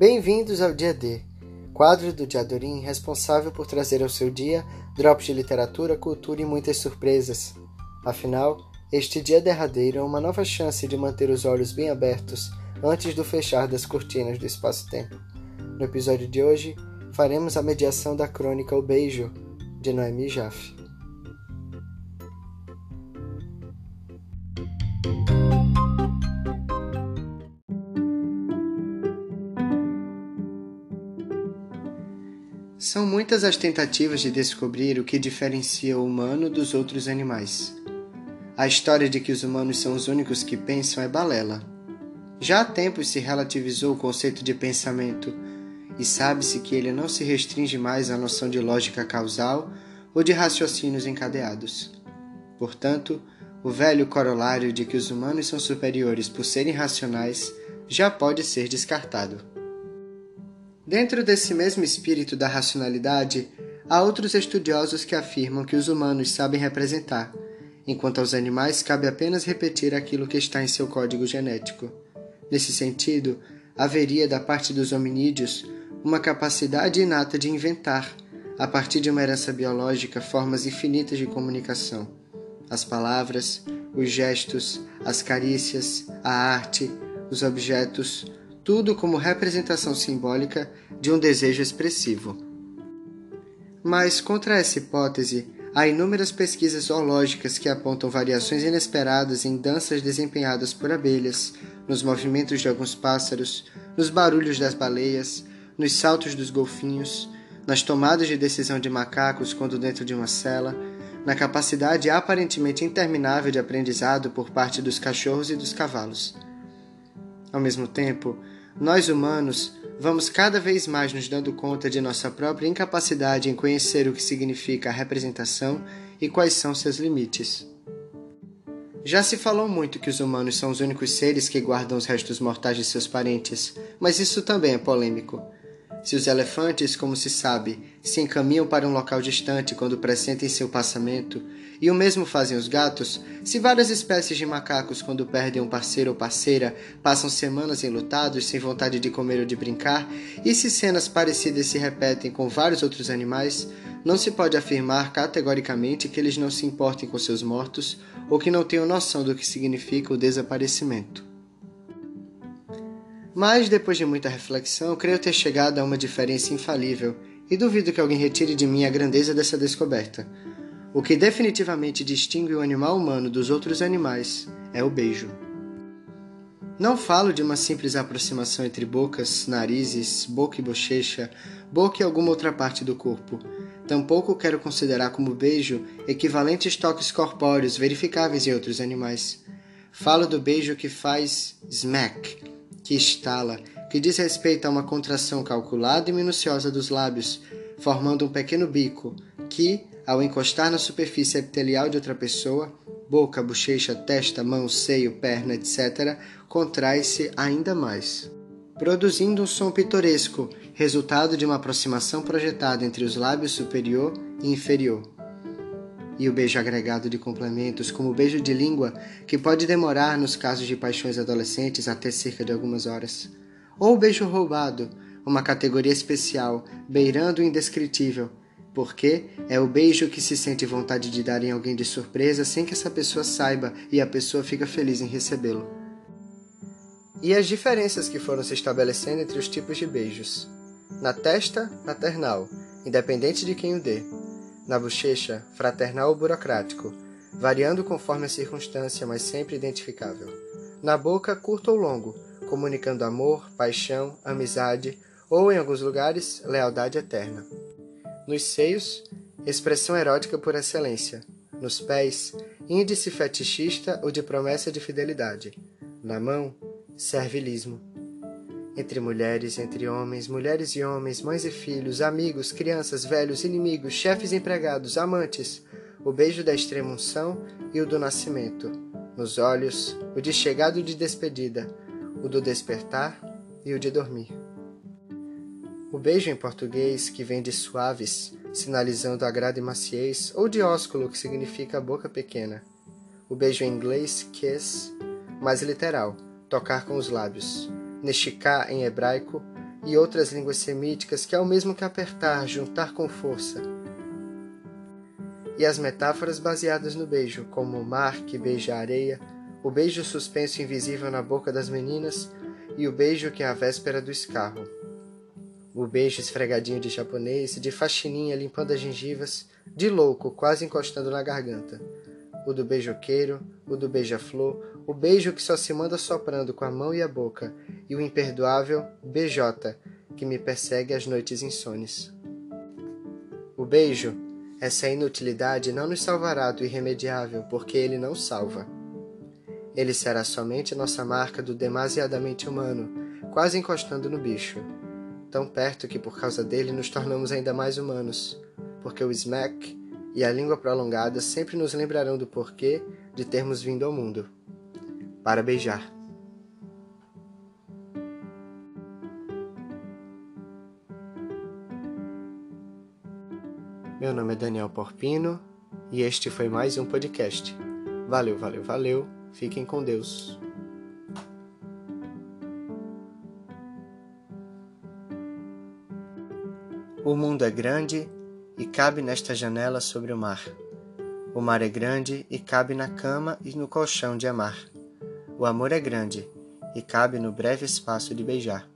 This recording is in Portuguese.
Bem-vindos ao Dia D, quadro do Diadorim responsável por trazer ao seu dia drops de literatura, cultura e muitas surpresas. Afinal, este dia derradeiro é uma nova chance de manter os olhos bem abertos antes do fechar das cortinas do espaço-tempo. No episódio de hoje, faremos a mediação da crônica O Beijo, de Noemi Jaffe. São muitas as tentativas de descobrir o que diferencia o humano dos outros animais. A história de que os humanos são os únicos que pensam é balela. Já há tempos se relativizou o conceito de pensamento e sabe-se que ele não se restringe mais à noção de lógica causal ou de raciocínios encadeados. Portanto, o velho corolário de que os humanos são superiores por serem racionais já pode ser descartado. Dentro desse mesmo espírito da racionalidade, há outros estudiosos que afirmam que os humanos sabem representar, enquanto aos animais cabe apenas repetir aquilo que está em seu código genético. Nesse sentido, haveria da parte dos hominídeos uma capacidade inata de inventar, a partir de uma herança biológica, formas infinitas de comunicação. As palavras, os gestos, as carícias, a arte, os objetos, tudo como representação simbólica de um desejo expressivo. Mas, contra essa hipótese, há inúmeras pesquisas zoológicas que apontam variações inesperadas em danças desempenhadas por abelhas, nos movimentos de alguns pássaros, nos barulhos das baleias, nos saltos dos golfinhos, nas tomadas de decisão de macacos quando dentro de uma cela, na capacidade aparentemente interminável de aprendizado por parte dos cachorros e dos cavalos. Ao mesmo tempo, nós humanos vamos cada vez mais nos dando conta de nossa própria incapacidade em conhecer o que significa a representação e quais são seus limites. Já se falou muito que os humanos são os únicos seres que guardam os restos mortais de seus parentes, mas isso também é polêmico. Se os elefantes, como se sabe, se encaminham para um local distante quando pressentem seu passamento, e o mesmo fazem os gatos, se várias espécies de macacos, quando perdem um parceiro ou parceira, passam semanas enlutados, sem vontade de comer ou de brincar, e se cenas parecidas se repetem com vários outros animais, não se pode afirmar categoricamente que eles não se importem com seus mortos ou que não tenham noção do que significa o desaparecimento. Mas, depois de muita reflexão, creio ter chegado a uma diferença infalível e duvido que alguém retire de mim a grandeza dessa descoberta. O que definitivamente distingue o animal humano dos outros animais é o beijo. Não falo de uma simples aproximação entre bocas, narizes, boca e bochecha, boca e alguma outra parte do corpo. Tampouco quero considerar como beijo equivalentes toques corpóreos verificáveis em outros animais. Falo do beijo que faz smack, que estala, que diz respeito a uma contração calculada e minuciosa dos lábios, formando um pequeno bico, que, ao encostar na superfície epitelial de outra pessoa, boca, bochecha, testa, mão, seio, perna, etc., contrai-se ainda mais, produzindo um som pitoresco, resultado de uma aproximação projetada entre os lábios superior e inferior e o beijo agregado de complementos, como o beijo de língua, que pode demorar nos casos de paixões adolescentes até cerca de algumas horas. Ou o beijo roubado, uma categoria especial, beirando o indescritível, porque é o beijo que se sente vontade de dar em alguém de surpresa sem que essa pessoa saiba e a pessoa fica feliz em recebê-lo. E as diferenças que foram se estabelecendo entre os tipos de beijos. Na testa, paternal, independente de quem o dê na bochecha, fraternal ou burocrático, variando conforme a circunstância, mas sempre identificável. Na boca, curto ou longo, comunicando amor, paixão, amizade ou, em alguns lugares, lealdade eterna. Nos seios, expressão erótica por excelência. Nos pés, índice fetichista ou de promessa de fidelidade. Na mão, servilismo entre mulheres, entre homens, mulheres e homens, mães e filhos, amigos, crianças, velhos, inimigos, chefes empregados, amantes, o beijo da extrema-unção e o do nascimento, nos olhos, o de chegada e de despedida, o do despertar e o de dormir. O beijo em português, que vem de suaves, sinalizando agrado e maciez, ou de ósculo, que significa boca pequena. O beijo em inglês, kiss, mais literal, tocar com os lábios. Neshika, em hebraico, e outras línguas semíticas que é o mesmo que apertar, juntar com força. E as metáforas baseadas no beijo, como o mar que beija a areia, o beijo suspenso invisível na boca das meninas e o beijo que é a véspera do escarro. O beijo esfregadinho de japonês, de faxininha limpando as gengivas, de louco, quase encostando na garganta. O do beijoqueiro, o do beija-flor, o beijo que só se manda soprando com a mão e a boca, e o imperdoável beijota, que me persegue às noites insones. O beijo, essa inutilidade, não nos salvará do irremediável, porque ele não salva. Ele será somente nossa marca do demasiadamente humano, quase encostando no bicho. Tão perto que por causa dele nos tornamos ainda mais humanos, porque o smack e a língua prolongada sempre nos lembrarão do porquê de termos vindo ao mundo para beijar. Meu nome é Daniel Porpino e este foi mais um podcast. Valeu, valeu, valeu. Fiquem com Deus. O mundo é grande e cabe nesta janela sobre o mar. O mar é grande e cabe na cama e no colchão de amar. O amor é grande e cabe no breve espaço de beijar.